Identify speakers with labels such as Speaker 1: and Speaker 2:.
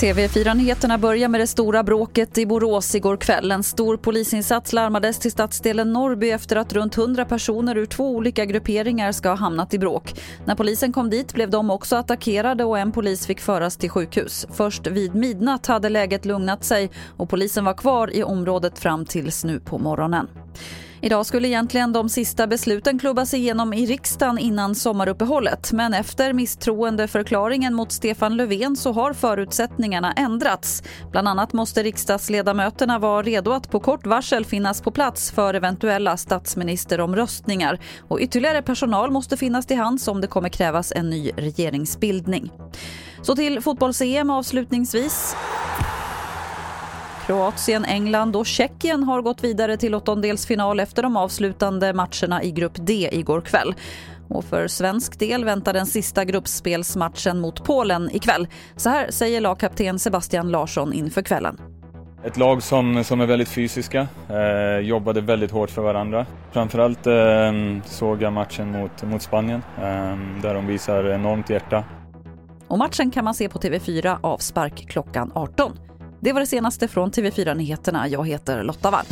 Speaker 1: TV4-nyheterna börjar med det stora bråket i Borås igår kväll. En stor polisinsats larmades till stadsdelen Norrby efter att runt 100 personer ur två olika grupperingar ska ha hamnat i bråk. När polisen kom dit blev de också attackerade och en polis fick föras till sjukhus. Först vid midnatt hade läget lugnat sig och polisen var kvar i området fram tills nu på morgonen. Idag skulle egentligen de sista besluten klubbas igenom i riksdagen innan sommaruppehållet. Men efter misstroendeförklaringen mot Stefan Löfven så har förutsättningarna ändrats. Bland annat måste riksdagsledamöterna vara redo att på kort varsel finnas på plats för eventuella statsministeromröstningar. Och ytterligare personal måste finnas till hands om det kommer krävas en ny regeringsbildning. Så till fotbolls-EM avslutningsvis. Kroatien, England och Tjeckien har gått vidare till åttondelsfinal efter de avslutande matcherna i grupp D igår kväll. Och för svensk del väntar den sista gruppspelsmatchen mot Polen ikväll. Så här säger lagkapten Sebastian Larsson inför kvällen.
Speaker 2: Ett lag som, som är väldigt fysiska, eh, jobbade väldigt hårt för varandra. Framförallt eh, såg jag matchen mot, mot Spanien eh, där de visar enormt hjärta.
Speaker 1: Och matchen kan man se på TV4 avspark klockan 18. Det var det senaste från TV4 Nyheterna. Jag heter Lotta Wall.